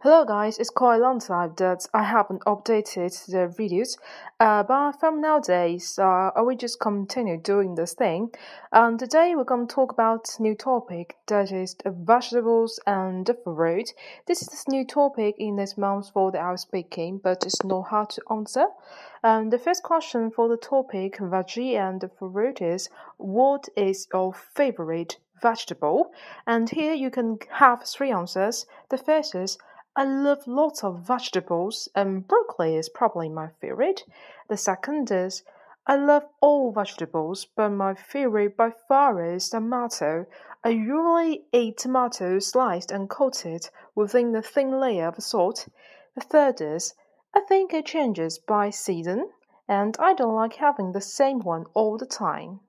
Hello guys, it's quite a long time that I haven't updated the videos, uh, but from nowadays, uh, I will just continue doing this thing. And today we're going to talk about new topic that is vegetables and fruit. This is new topic in this month for the hour speaking, but it's not hard to answer. And the first question for the topic veggie and fruit is, what is your favorite vegetable? And here you can have three answers. The first is I love lots of vegetables, and broccoli is probably my favorite. The second is I love all vegetables, but my favorite by far is tomato. I usually eat tomato sliced and coated within a thin layer of salt. The third is I think it changes by season, and I don't like having the same one all the time.